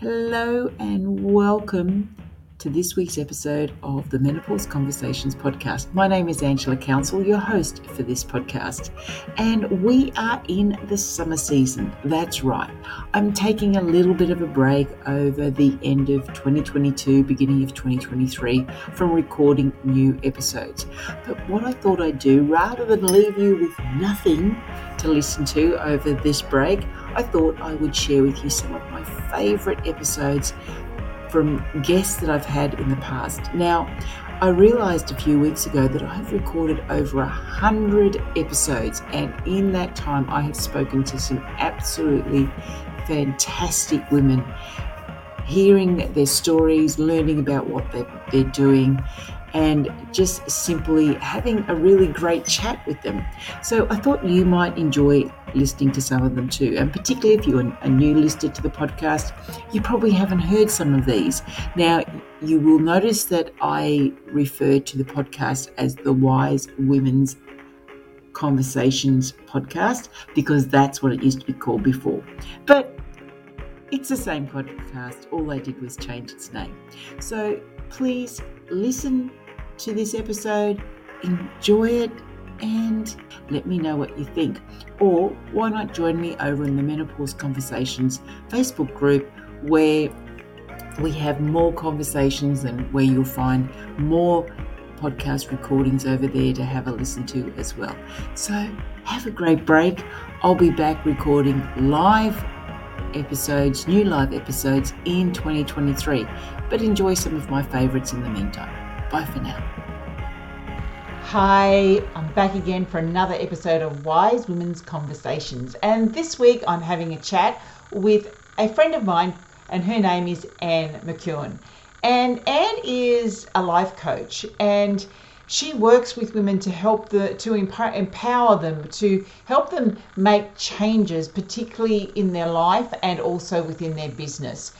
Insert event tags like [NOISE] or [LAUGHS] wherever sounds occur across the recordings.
Hello and welcome to this week's episode of the Menopause Conversations podcast. My name is Angela Counsel, your host for this podcast, and we are in the summer season. That's right. I'm taking a little bit of a break over the end of 2022, beginning of 2023 from recording new episodes. But what I thought I'd do, rather than leave you with nothing to listen to over this break, I thought I would share with you some of my favorite episodes from guests that I've had in the past. Now, I realized a few weeks ago that I've recorded over a hundred episodes, and in that time, I have spoken to some absolutely fantastic women, hearing their stories, learning about what they're, they're doing, and just simply having a really great chat with them. So I thought you might enjoy listening to some of them too. And particularly if you're a new listener to the podcast, you probably haven't heard some of these. Now, you will notice that I refer to the podcast as the Wise Women's Conversations podcast because that's what it used to be called before. But it's the same podcast. All they did was change its name. So please listen to this episode, enjoy it, and let me know what you think. Or why not join me over in the Menopause Conversations Facebook group where we have more conversations and where you'll find more podcast recordings over there to have a listen to as well. So have a great break. I'll be back recording live episodes, new live episodes in 2023, but enjoy some of my favorites in the meantime. Bye for now. Hi, I'm back again for another episode of Wise Women's Conversations. And this week I'm having a chat with a friend of mine, and her name is Anne McEwen. And Anne is a life coach and she works with women to help the to empower, empower them to help them make changes particularly in their life and also within their business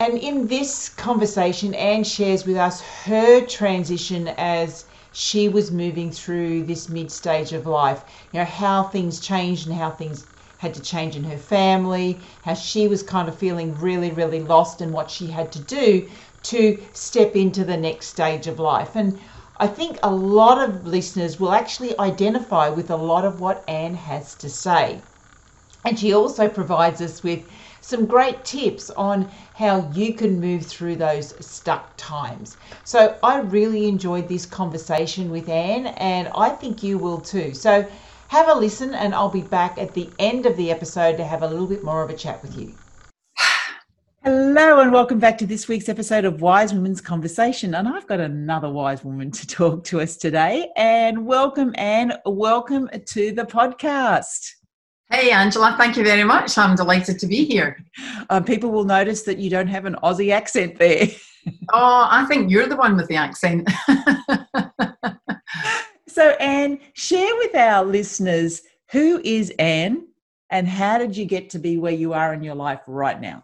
and in this conversation, Anne shares with us her transition as she was moving through this mid stage of life. You know, how things changed and how things had to change in her family, how she was kind of feeling really, really lost and what she had to do to step into the next stage of life. And I think a lot of listeners will actually identify with a lot of what Anne has to say. And she also provides us with some great tips on how you can move through those stuck times. So I really enjoyed this conversation with Anne, and I think you will too. So have a listen, and I'll be back at the end of the episode to have a little bit more of a chat with you. [SIGHS] Hello, and welcome back to this week's episode of Wise Women's Conversation. And I've got another wise woman to talk to us today. And welcome, Anne. Welcome to the podcast. Hey, Angela, thank you very much. I'm delighted to be here. Uh, people will notice that you don't have an Aussie accent there. [LAUGHS] oh, I think you're the one with the accent. [LAUGHS] so, Anne, share with our listeners who is Anne and how did you get to be where you are in your life right now?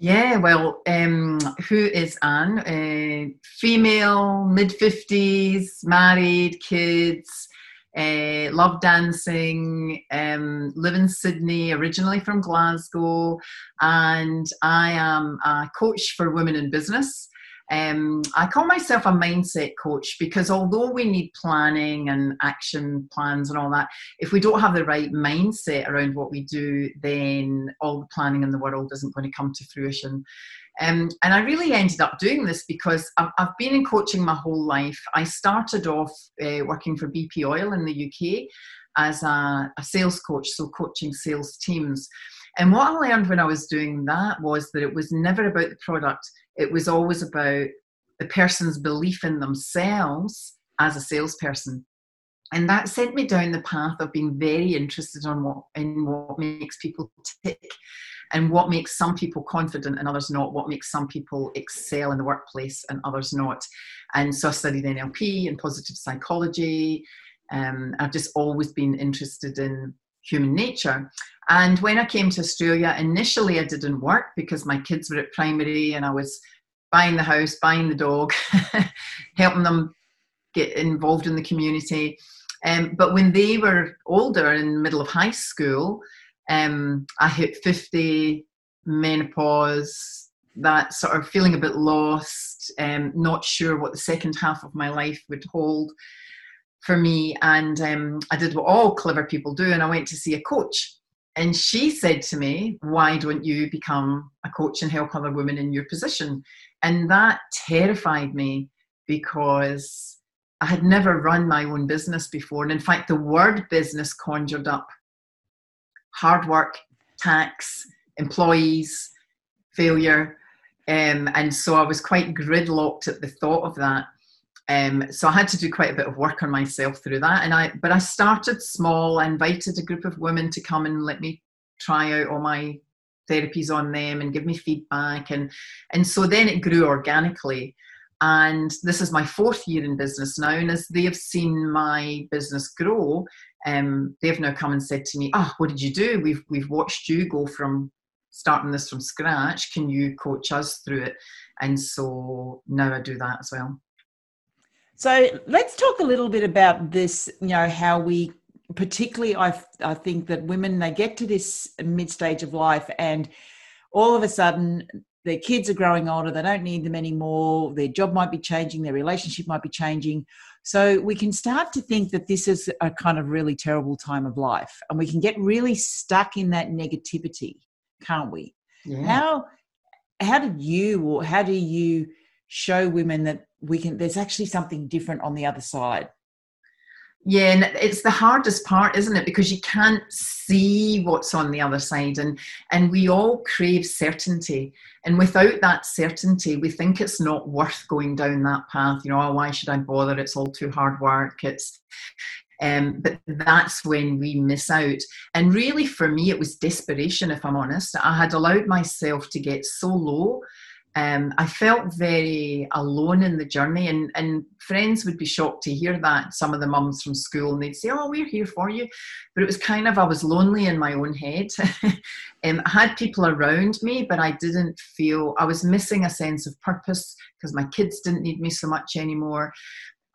Yeah, well, um, who is Anne? Uh, female, mid 50s, married, kids uh, love dancing, um, live in Sydney, originally from Glasgow, and I am a coach for women in business. Um, I call myself a mindset coach because although we need planning and action plans and all that, if we don't have the right mindset around what we do, then all the planning in the world isn't going to come to fruition. Um, and I really ended up doing this because I've, I've, been in coaching my whole life. I started off uh, working for BP Oil in the UK as a, a sales coach, so coaching sales teams. And what I learned when I was doing that was that it was never about the product, it was always about the person's belief in themselves as a salesperson. And that sent me down the path of being very interested in what, in what makes people tick and what makes some people confident and others not, what makes some people excel in the workplace and others not. And so I studied NLP and positive psychology. Um, I've just always been interested in human nature. And when I came to Australia, initially I didn't work because my kids were at primary and I was buying the house, buying the dog, [LAUGHS] helping them get involved in the community. Um, but when they were older in the middle of high school, um, I hit 50, menopause, that sort of feeling a bit lost, um, not sure what the second half of my life would hold for me. And um, I did what all clever people do, and I went to see a coach. And she said to me, Why don't you become a coach and help other women in your position? And that terrified me because I had never run my own business before. And in fact, the word business conjured up hard work, tax, employees, failure. Um, and so I was quite gridlocked at the thought of that. Um, so I had to do quite a bit of work on myself through that. And I, but I started small. I invited a group of women to come and let me try out all my therapies on them and give me feedback. And and so then it grew organically. And this is my fourth year in business now. And as they have seen my business grow, um, they've now come and said to me, "Ah, oh, what did you do? We've we've watched you go from starting this from scratch. Can you coach us through it?" And so now I do that as well. So let's talk a little bit about this, you know, how we particularly I, I think that women they get to this mid stage of life and all of a sudden their kids are growing older they don't need them anymore their job might be changing their relationship might be changing. So we can start to think that this is a kind of really terrible time of life and we can get really stuck in that negativity can't we? Yeah. how how did you or how do you show women that we can there's actually something different on the other side yeah and it's the hardest part isn't it? Because you can't see what's on the other side and and we all crave certainty. And without that certainty we think it's not worth going down that path. You know oh, why should i bother? It's all too hard work. It's um, but that's when we miss out. And really, for me, it was desperation, if I'm honest. I had allowed myself to get so low um, I felt very alone in the journey, and, and friends would be shocked to hear that. Some of the mums from school, and they'd say, "Oh, we're here for you," but it was kind of I was lonely in my own head. [LAUGHS] um, I had people around me, but I didn't feel I was missing a sense of purpose because my kids didn't need me so much anymore.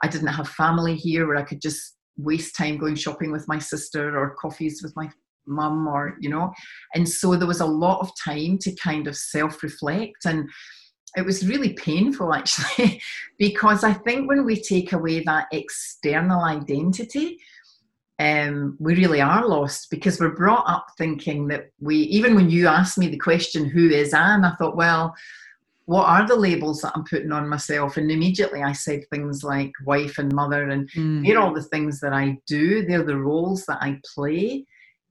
I didn't have family here where I could just waste time going shopping with my sister or coffees with my mum or you know and so there was a lot of time to kind of self-reflect and it was really painful actually [LAUGHS] because i think when we take away that external identity um, we really are lost because we're brought up thinking that we even when you asked me the question who is anne? I thought well what are the labels that i'm putting on myself? And immediately i said things like wife and mother and mm. they're all the things that i do they're the roles that i play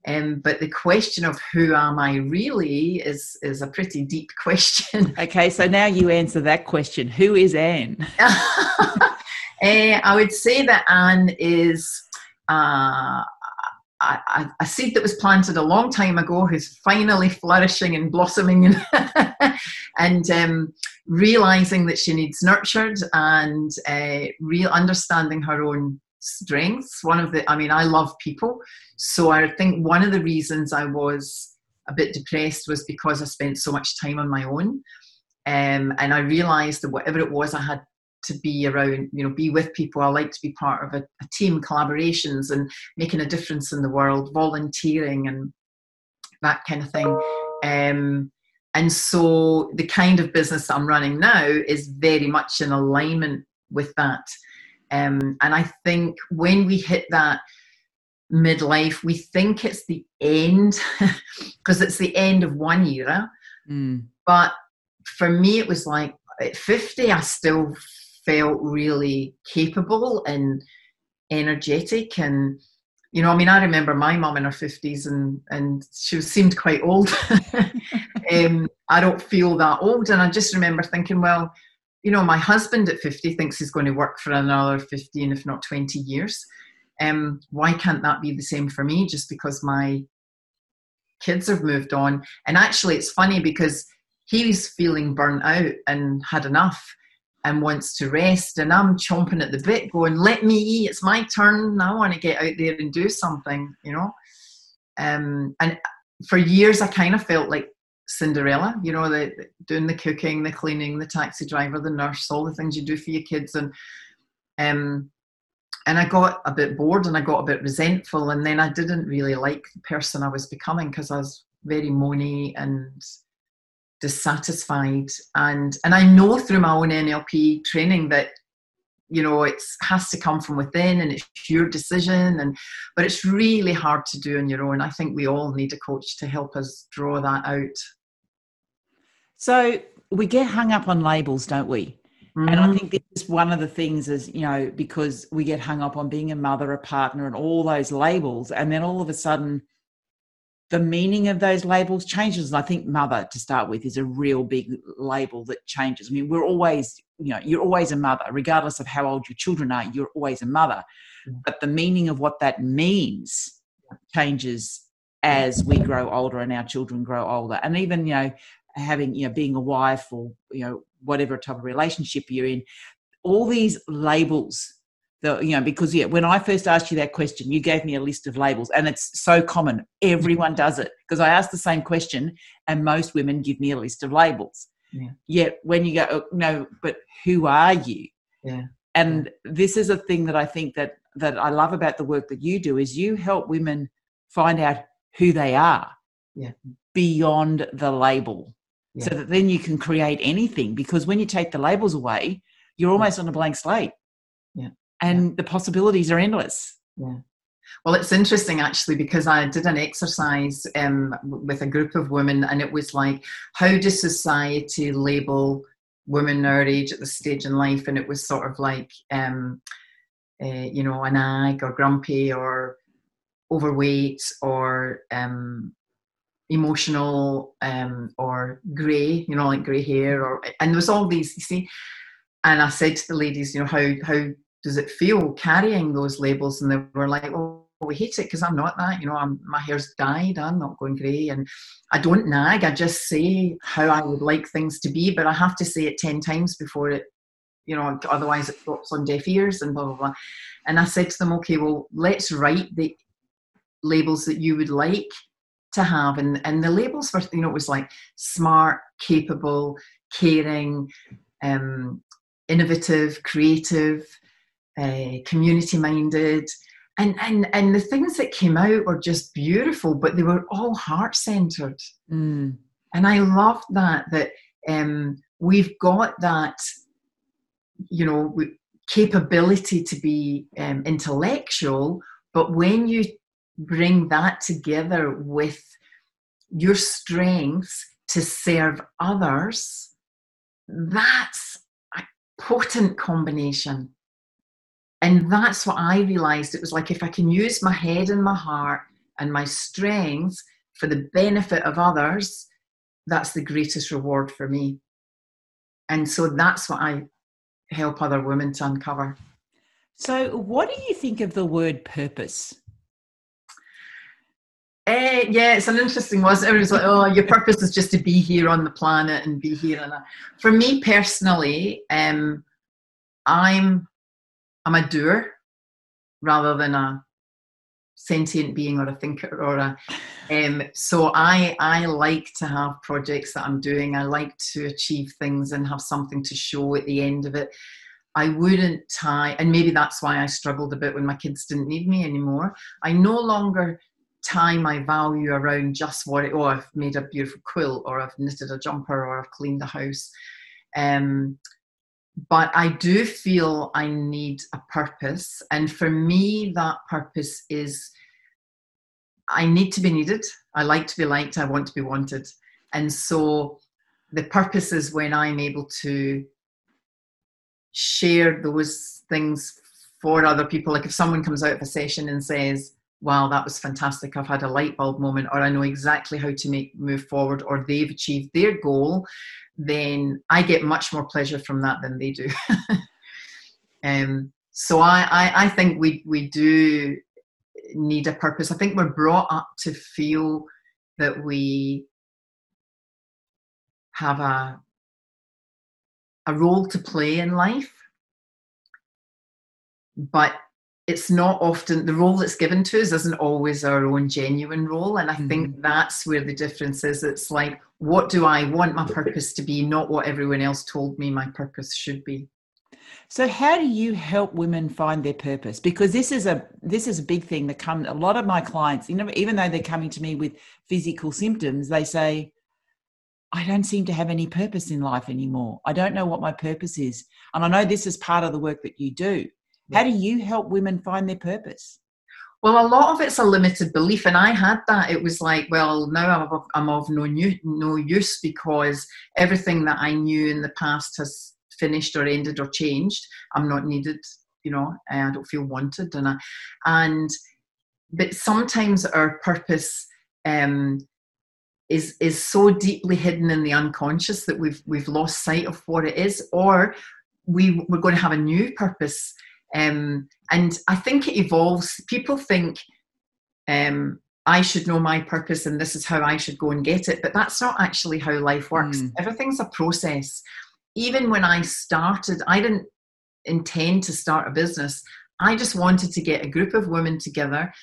um, but the question of who am I really is is a pretty deep [LAUGHS] question. Okay, so now you answer that question. Who is Anne? uh, [LAUGHS] I would say that Anne is uh, a, a, seed that was planted a long time ago, who's finally flourishing and blossoming, and, [LAUGHS] and um, realizing that she needs nurtured and uh, real understanding her own strengths. One of the, I mean, I love people. So I think one of the reasons I was a bit depressed was because I spent so much time on my own. Um, and I realized that whatever it was I had to be around, you know, be with people. I like to be part of a, a team, collaborations, and making a difference in the world, volunteering, and that kind of thing. Um, and so the kind of business I'm running now is very much in alignment with that. Um, and I think when we hit that midlife, we think it's the end [LAUGHS] because it's the end of one era. Mm. But for me, it was like at 50, I still felt really capable and energetic and you know, I mean, I remember my mum in her fifties, and and she seemed quite old. [LAUGHS] um, I don't feel that old, and I just remember thinking, well, you know, my husband at 50 thinks he's going to work for another 15, if not 20 years. Um, why can't that be the same for me just because my kids have moved on? And actually, it's funny because he's feeling burnt out and had enough and wants to rest. And I'm chomping at the bit, going, let me eat, it's my turn. I want to get out there and do something, you know. Um, and for years, I kind of felt like Cinderella, you know, the, doing the cooking, the cleaning, the taxi driver, the nurse, all the things you do for your kids. And um, and I got a bit bored and I got a bit resentful. And then I didn't really like the person I was becoming because I was very moany and dissatisfied and and I know through my own NLP training that you know it has to come from within and it's your decision and but it's really hard to do on your own i think we all need a coach to help us draw that out so we get hung up on labels don't we mm-hmm. and i mm-hmm. think this is one of the things is you know because we get hung up on being a mother a partner and all those labels and then all of a sudden the meaning of those labels changes. And I think mother to start with is a real big label that changes. I mean, we're always, you know, you're always a mother, regardless of how old your children are, you're always a mother. Mm. But the meaning of what that means changes as we grow older and our children grow older. And even, you know, having, you know, being a wife or, you know, whatever type of relationship you're in, all these labels the you know because yeah when i first asked you that question you gave me a list of labels and it's so common. Everyone does it. Because i asked the same question and most women give me a list of labels. Yeah. yet when you go oh, no but who are you? Yeah. And this is a thing that i think that that i love about the work that you do is you help women find out who they are yeah. beyond the label yeah. so that then you can create anything because when you take the labels away you're almost on a blank slate yeah and yeah. the possibilities are endless. Yeah. Well, it's interesting actually because I did an exercise um, with a group of women, and it was like, how does society label women our age at this stage in life? And it was sort of like, um, uh, you know, an ag or grumpy or overweight or um, emotional um, or grey, you know, like grey hair, or and there was all these, you see. And I said to the ladies, you know, how how does it feel carrying those labels? And they were like, oh, we hate it because I'm not that. You know, I'm, my hair's dyed. I'm not going grey, and I don't nag. I just say how I would like things to be, but I have to say it ten times before it, you know, otherwise it drops on deaf ears and blah blah blah. And I said to them, okay, well, let's write the labels that you would like to have, and and the labels were, you know, it was like smart, capable, caring, um, innovative, creative uh, community minded. And, and, and the things that came out were just beautiful, but they were all heart centered. Mm. And I loved that, that um, we've got that, you know, capability to be um, intellectual, but when you bring that together with your strengths to serve others, that's a potent combination. And that's what I realized. It was like if I can use my head and my heart and my strengths for the benefit of others, that's the greatest reward for me. And so that's what I help other women to uncover. So, what do you think of the word purpose? Uh, yeah, it's an interesting one. Everyone's like, "Oh, your purpose is just to be here on the planet and be here." And for me personally, um, I'm I'm a doer rather than a sentient being or a thinker or a um, so I I like to have projects that I'm doing. I like to achieve things and have something to show at the end of it. I wouldn't tie, and maybe that's why I struggled a bit when my kids didn't need me anymore. I no longer tie my value around just what it, oh, I've made a beautiful quilt or I've knitted a jumper or I've cleaned the house. Um, but I do feel I need a purpose. And for me, that purpose is I need to be needed. I like to be liked. I want to be wanted. And so the purpose is when I'm able to share those things for other people. Like if someone comes out of a session and says, wow, that was fantastic. I've had a light bulb moment, or I know exactly how to make move forward, or they've achieved their goal then I get much more pleasure from that than they do. [LAUGHS] um, so I, I, I think we, we do need a purpose. I think we're brought up to feel that we have a, a role to play in life. But it's not often the role that's given to us isn't always our own genuine role and i mm-hmm. think that's where the difference is it's like what do i want my purpose to be not what everyone else told me my purpose should be so how do you help women find their purpose because this is a this is a big thing that come a lot of my clients you know even though they're coming to me with physical symptoms they say I don't seem to have any purpose in life anymore. I don't know what my purpose is. And I know this is part of the work that you do. How do you help women find their purpose? Well, a lot of it's a limited belief, and I had that. It was like, well, now I'm of, I'm of no, new, no use because everything that I knew in the past has finished or ended or changed. I'm not needed, you know. I don't feel wanted, and I, and but sometimes our purpose um, is is so deeply hidden in the unconscious that we've we've lost sight of what it is, or we we're going to have a new purpose. Um, and I think it evolves. People think um, I should know my purpose and this is how I should go and get it, but that's not actually how life works. Mm. Everything's a process. Even when I started, I didn't intend to start a business. I just wanted to get a group of women together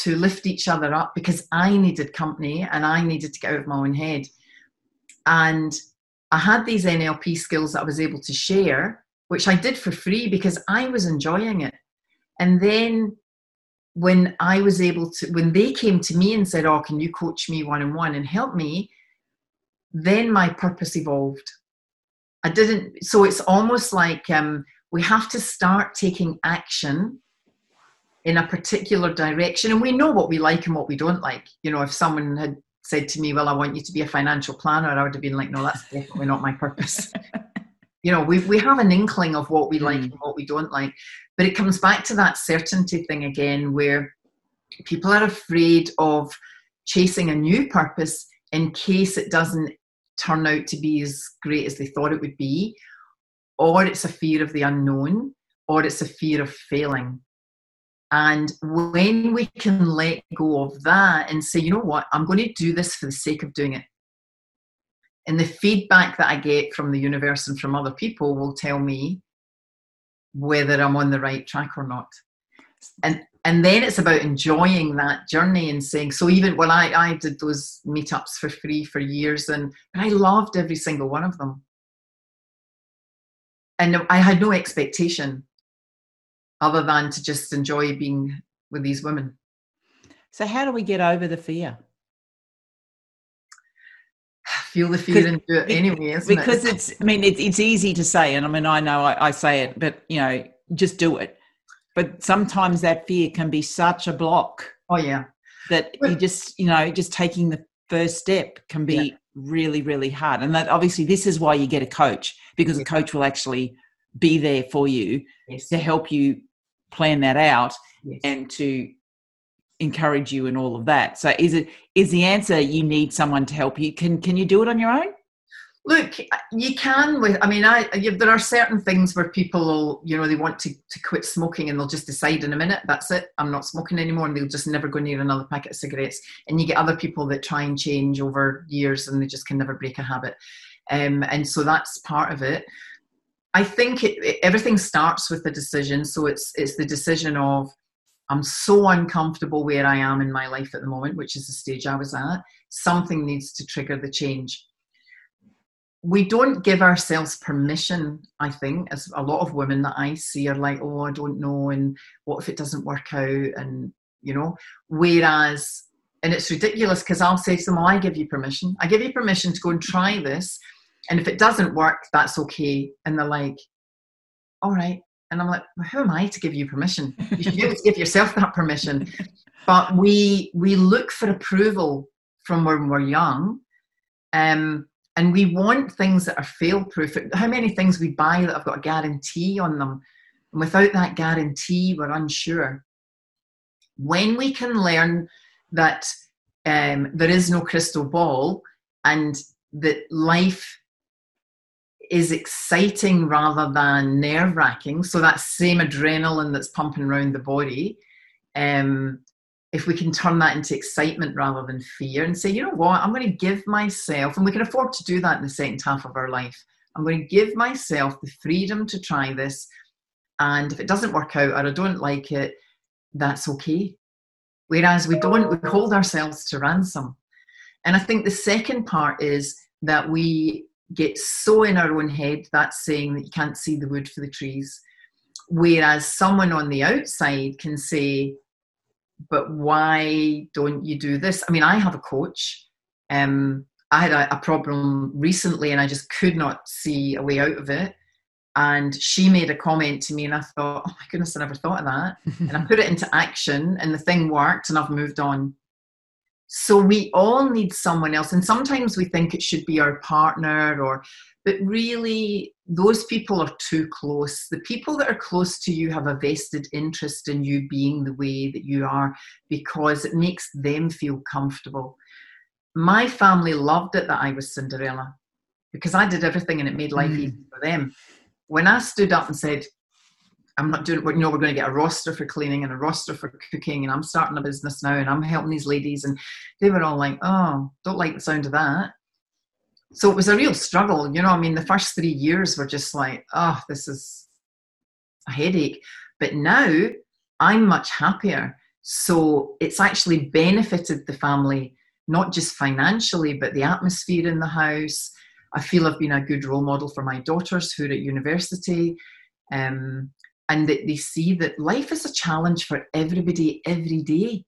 to lift each other up because I needed company and I needed to get out of my own head. And I had these NLP skills that I was able to share, which I did for free because I was enjoying it. And then when I was able to, when they came to me and said, Oh, can you coach me one on one and help me? Then my purpose evolved. I didn't, so it's almost like um, we have to start taking action in a particular direction and we know what we like and what we don't like you know if someone had said to me well i want you to be a financial planner i would have been like no that's definitely not my purpose [LAUGHS] you know we, we have an inkling of what we like mm. and what we don't like but it comes back to that certainty thing again where people are afraid of chasing a new purpose in case it doesn't turn out to be as great as they thought it would be or it's a fear of the unknown or it's a fear of failing and when we can let go of that and say, you know what, I'm going to do this for the sake of doing it. And the feedback that I get from the universe and from other people will tell me whether I'm on the right track or not. And and then it's about enjoying that journey and saying, so even when I, I did those meetups for free for years and, and I loved every single one of them. And I had no expectation other than to just enjoy being with these women. So, how do we get over the fear? Feel the fear and do it anyway, because it? Because it's, I mean, it's, it's easy to say, and I mean, I know I, I say it, but you know, just do it. But sometimes that fear can be such a block. Oh, yeah. That you just, you know, just taking the first step can be yeah. really, really hard. And that obviously, this is why you get a coach because a coach will actually be there for you yes. to help you plan that out yes. and to encourage you and all of that. So is it is the answer you need someone to help you? Can can you do it on your own? Look you can with i mean i you, there are certain things where people will you know they want to, to quit smoking and they'll just decide in a minute that's it i'm not smoking anymore and they'll just never go near another packet of cigarettes. And you get other people that try and change over years and they just can never break a habit. Um, and so that's part of it. I think it, it, everything starts with the decision. So it's it's the decision of I'm so uncomfortable where I am in my life at the moment, which is the stage I was at. Something needs to trigger the change. We don't give ourselves permission, I think, as a lot of women that I see are like, oh, I don't know, and what if it doesn't work out? And, you know, whereas, and it's ridiculous because I'll say to them, well, I give you permission. I give you permission to go and try this and if it doesn't work, that's okay. And they're like, all right. And I'm like, well, who am I to give you permission? You should be able to give yourself that permission. But we we look for approval from when we're young. Um, and we want things that are fail proof. How many things we buy that have got a guarantee on them? And without that guarantee, we're unsure. When we can learn that um, there is no crystal ball and that life is exciting rather than nerve wracking. So that same adrenaline that's pumping around the body, um, if we can turn that into excitement rather than fear and say, you know what, I'm going to give myself, and we can afford to do that in the second half of our life. I'm going to give myself the freedom to try this. And if it doesn't work out or I don't like it, that's okay. Whereas we don't, we hold ourselves to ransom. And I think the second part is that we get so in our own head that's saying that you can't see the wood for the trees. Whereas someone on the outside can say, but why don't you do this? I mean, I have a coach. Um, I had a, a problem recently and I just could not see a way out of it. And she made a comment to me, and I thought, oh my goodness, I never thought of that. [LAUGHS] and I put it into action, and the thing worked, and I've moved on. So we all need someone else. And sometimes we think it should be our partner or but really those people are too close. The people that are close to you have a vested interest in you being the way that you are because it makes them feel comfortable. My family loved it that I was Cinderella because I did everything and it made life mm. easy for them. When I stood up and said, I'm not doing, you know, we're going to get a roster for cleaning and a roster for cooking, and I'm starting a business now and I'm helping these ladies. And they were all like, oh, don't like the sound of that. So it was a real struggle, you know. I mean, the first three years were just like, oh, this is a headache. But now I'm much happier. So it's actually benefited the family, not just financially, but the atmosphere in the house. I feel I've been a good role model for my daughters who are at university. Um, and that they see that life is a challenge for everybody every day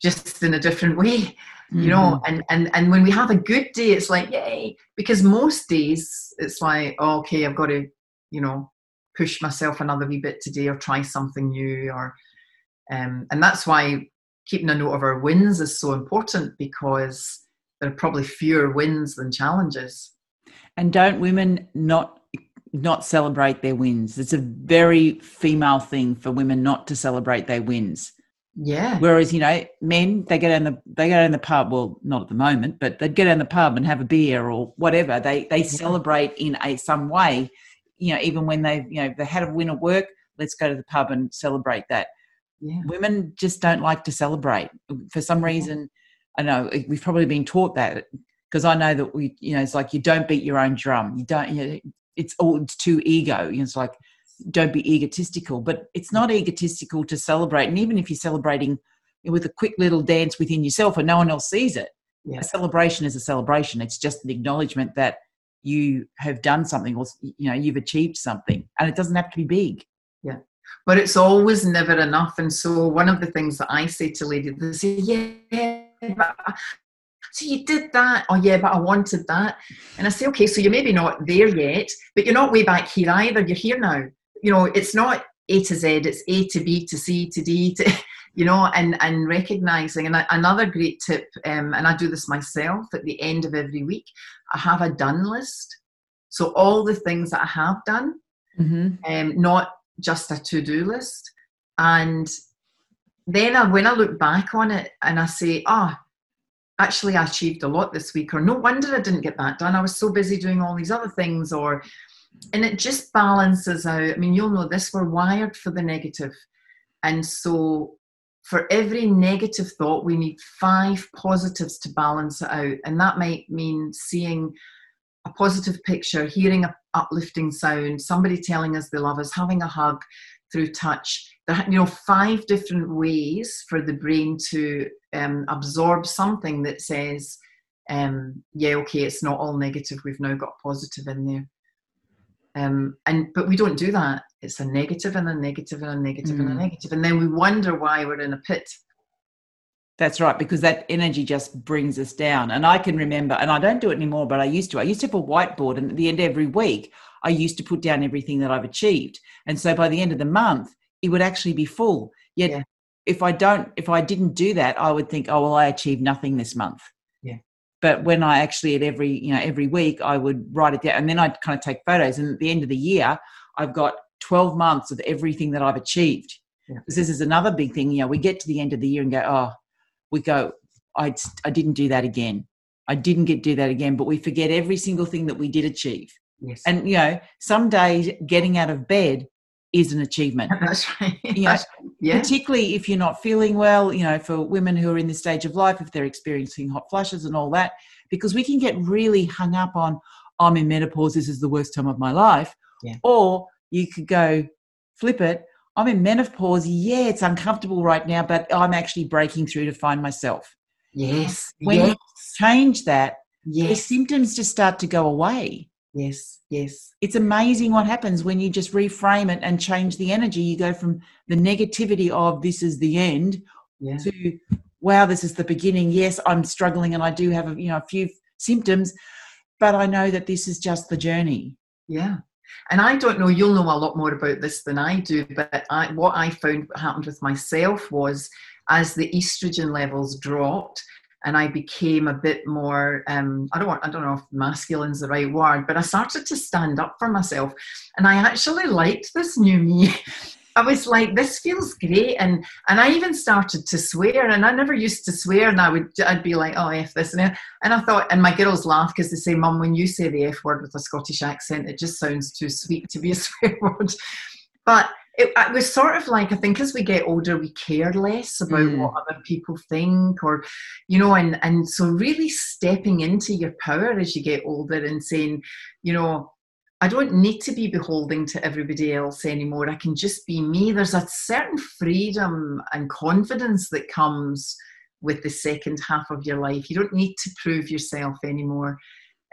just in a different way mm-hmm. you know mm-hmm. and and and when we have a good day it's like yay because most days it's like oh, okay i've got to you know push myself another wee bit today or try something new or um, and that's why keeping a note of our wins is so important because there are probably fewer wins than challenges and don't women not not celebrate their wins. It's a very female thing for women not to celebrate their wins. Yeah. Whereas, you know, men, they get in the they go in the pub, well, not at the moment, but they'd get in the pub and have a beer or whatever. They they yeah. celebrate in a some way, you know, even when they you know, they had a win at work, let's go to the pub and celebrate that. Yeah. Women just don't like to celebrate. For some reason, I know we've probably been taught that because I know that we, you know, it's like you don't beat your own drum. You don't, you know, it's all it's too ego. It's like don't be egotistical, but it's not egotistical to celebrate. And even if you're celebrating with a quick little dance within yourself and no one else sees it, yeah. a celebration is a celebration. It's just an acknowledgement that you have done something or you know you've achieved something, and it doesn't have to be big. Yeah, but it's always never enough. And so one of the things that I say to ladies, they say, "Yeah, but so you did that. Oh, yeah, but I wanted that. And I say, okay, so you're maybe not there yet, but you're not way back here either. You're here now. You know, it's not A to Z, it's A to B to C to D to, [LAUGHS] you know, and, and recognizing. And another great tip, um, and I do this myself at the end of every week, I have a done list. So all the things that I have done, mm-hmm. um, not just a to do list. And then I, when I look back on it and I say, ah, oh, actually I achieved a lot this week, or no wonder I didn't get that done. I was so busy doing all these other things, or and it just balances out. I mean, you'll know this, we're wired for the negative. And so for every negative thought, we need five positives to balance it out. And that might mean seeing a positive picture, hearing an uplifting sound, somebody telling us they love us, having a hug through touch. There, you know, five different ways for the brain to um, absorb something that says, um, yeah, okay, it's not all negative. We've now got positive in there. Um, and but we don't do that. It's a negative and a negative and a negative mm. and a mm. negative, and then we wonder why we're in a pit. That's right, because that energy just brings us down. And I can remember, and I don't do it anymore, but I used to. I used to have a whiteboard, and at the end of every week, I used to put down everything that I've achieved. And so by the end of the month, it would actually be full. Yet yeah if I don't, if I didn't do that, I would think, oh well, I achieved nothing this month. Yeah. But when I actually at every, you know, every week I would write it down, and then I'd kind of take photos. And at the end of the year, I've got 12 months of everything that I've achieved. Because yeah. this is another big thing. You know, we get to the end of the year and go, oh, we go, I, I didn't do that again. I didn't get do that again. But we forget every single thing that we did achieve. Yes. And you know, some days getting out of bed is an achievement. [LAUGHS] That's right. You know, [LAUGHS] yeah. Particularly if you're not feeling well, you know, for women who are in this stage of life, if they're experiencing hot flushes and all that, because we can get really hung up on, I'm in menopause, this is the worst time of my life. Yeah. Or you could go flip it, I'm in menopause, yeah, it's uncomfortable right now, but I'm actually breaking through to find myself. Yes. When yes. you change that, yes. the symptoms just start to go away. Yes, yes. It's amazing what happens when you just reframe it and change the energy. You go from the negativity of this is the end yeah. to wow, this is the beginning. Yes, I'm struggling and I do have a, you know a few symptoms, but I know that this is just the journey. Yeah. And I don't know, you'll know a lot more about this than I do, but I, what I found happened with myself was as the estrogen levels dropped, and I became a bit more um, I don't want I don't know if masculine is the right word, but I started to stand up for myself, and I actually liked this new me. [LAUGHS] I was like, this feels great, and and I even started to swear, and I never used to swear, and I would I'd be like, oh f this. And and I thought, and my girls laugh because they say, mum, when you say the f word with a Scottish accent, it just sounds too sweet to be a [LAUGHS] swear word, but it, it, was sort of like I think as we get older, we care less about mm. what other people think, or you know, and and so really stepping into your power as you get older and saying, you know, I don't need to be beholding to everybody else anymore. I can just be me. There's a certain freedom and confidence that comes with the second half of your life. You don't need to prove yourself anymore.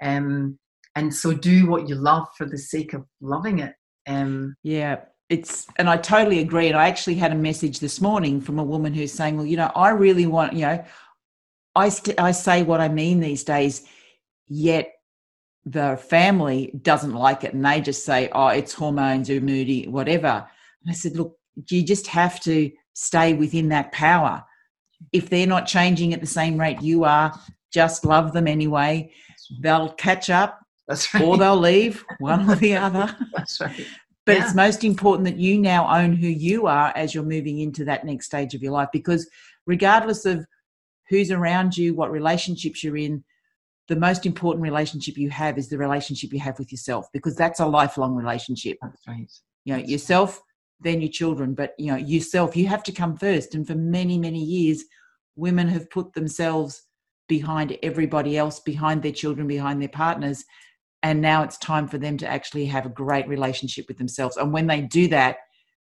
Um, and so do what you love for the sake of loving it. Um, yeah, it's and I totally agree. And I actually had a message this morning from a woman who's saying, "Well, you know, I really want, you know, I st- I say what I mean these days, yet the family doesn't like it, and they just say, "Oh, it's hormones or moody, whatever." And I said, "Look, you just have to stay within that power. If they're not changing at the same rate you are, just love them anyway. They'll catch up." Right. Or they'll leave, one or the [LAUGHS] other. That's right. But yeah. it's most important that you now own who you are as you're moving into that next stage of your life because regardless of who's around you, what relationships you're in, the most important relationship you have is the relationship you have with yourself because that's a lifelong relationship. That's right. You know, yourself, then your children, but you know, yourself, you have to come first. And for many, many years, women have put themselves behind everybody else, behind their children, behind their partners and now it's time for them to actually have a great relationship with themselves and when they do that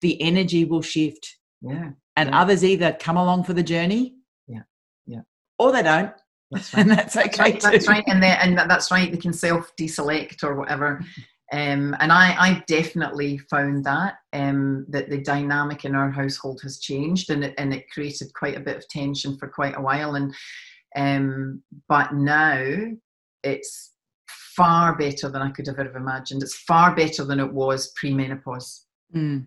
the energy will shift yeah and yeah. others either come along for the journey yeah yeah or they don't that's [LAUGHS] right. and that's okay that's right, that's right. and they, and that's right they can self deselect or whatever [LAUGHS] um, and I, I definitely found that um, that the dynamic in our household has changed, and it, and it created quite a bit of tension for quite a while. And um, but now it's far better than I could have ever imagined. It's far better than it was pre menopause. Mm.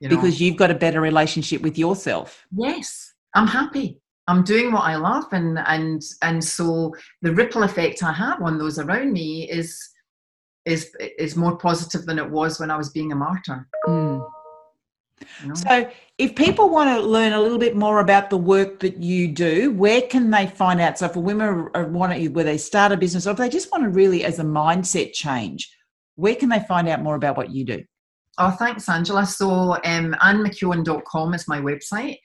You know? Because you've got a better relationship with yourself. Yes, I'm happy. I'm doing what I love, and and and so the ripple effect I have on those around me is is is more positive than it was when I was being a martyr. Mm. So, if people want to learn a little bit more about the work that you do, where can they find out? So, for women want to, where they start a business, or if they just want to really, as a mindset change, where can they find out more about what you do? Oh, thanks, Angela. So, um, AnnMcKeown.com is my website.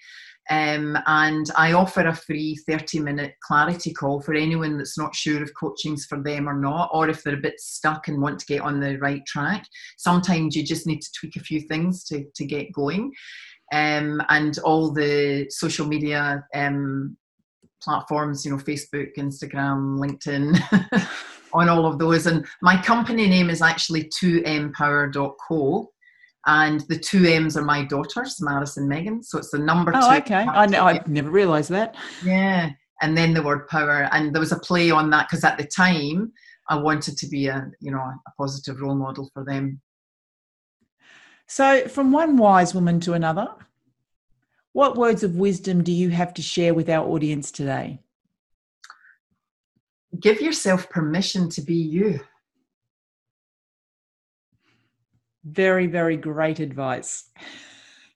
Um, and I offer a free 30 minute clarity call for anyone that's not sure if coaching's for them or not, or if they're a bit stuck and want to get on the right track. Sometimes you just need to tweak a few things to, to get going. Um, and all the social media um, platforms, you know, Facebook, Instagram, LinkedIn, [LAUGHS] on all of those. And my company name is actually 2mpower.co and the two M's are my daughters, Maris and Megan. So it's the number oh, two. okay. I know. I've never realised that. Yeah, and then the word power, and there was a play on that because at the time I wanted to be a you know a positive role model for them. So, from one wise woman to another, what words of wisdom do you have to share with our audience today? Give yourself permission to be you. Very, very great advice.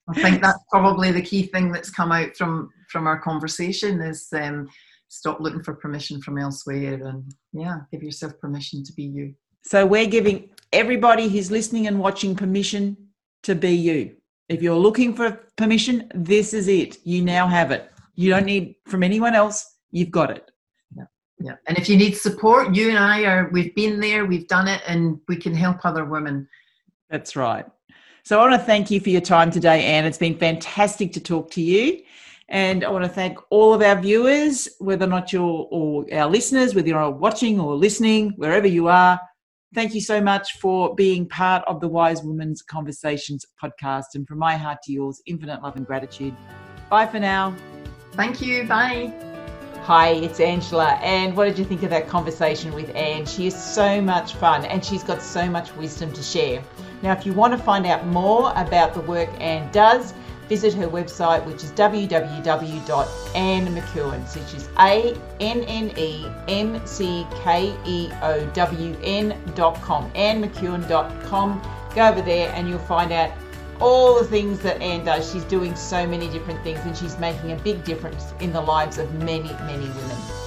I think that's probably the key thing that's come out from from our conversation is um, stop looking for permission from elsewhere and yeah, give yourself permission to be you. So we're giving everybody who's listening and watching permission to be you. If you're looking for permission, this is it. You now have it. You don't need from anyone else. You've got it. Yeah. Yeah. And if you need support, you and I are we've been there, we've done it and we can help other women that's right. So I want to thank you for your time today, Anne. It's been fantastic to talk to you. And I want to thank all of our viewers, whether or not you're or our listeners, whether you're watching or listening, wherever you are. Thank you so much for being part of the Wise Women's Conversations podcast. And from my heart to yours, infinite love and gratitude. Bye for now. Thank you. Bye. Hi, it's Angela. And what did you think of that conversation with Anne? She is so much fun and she's got so much wisdom to share. Now, if you want to find out more about the work Anne does, visit her website, which is www.annemckeown, which is A N N E M C K E O W N.com, annemckeown.com. Go over there and you'll find out all the things that Anne does. She's doing so many different things and she's making a big difference in the lives of many, many women.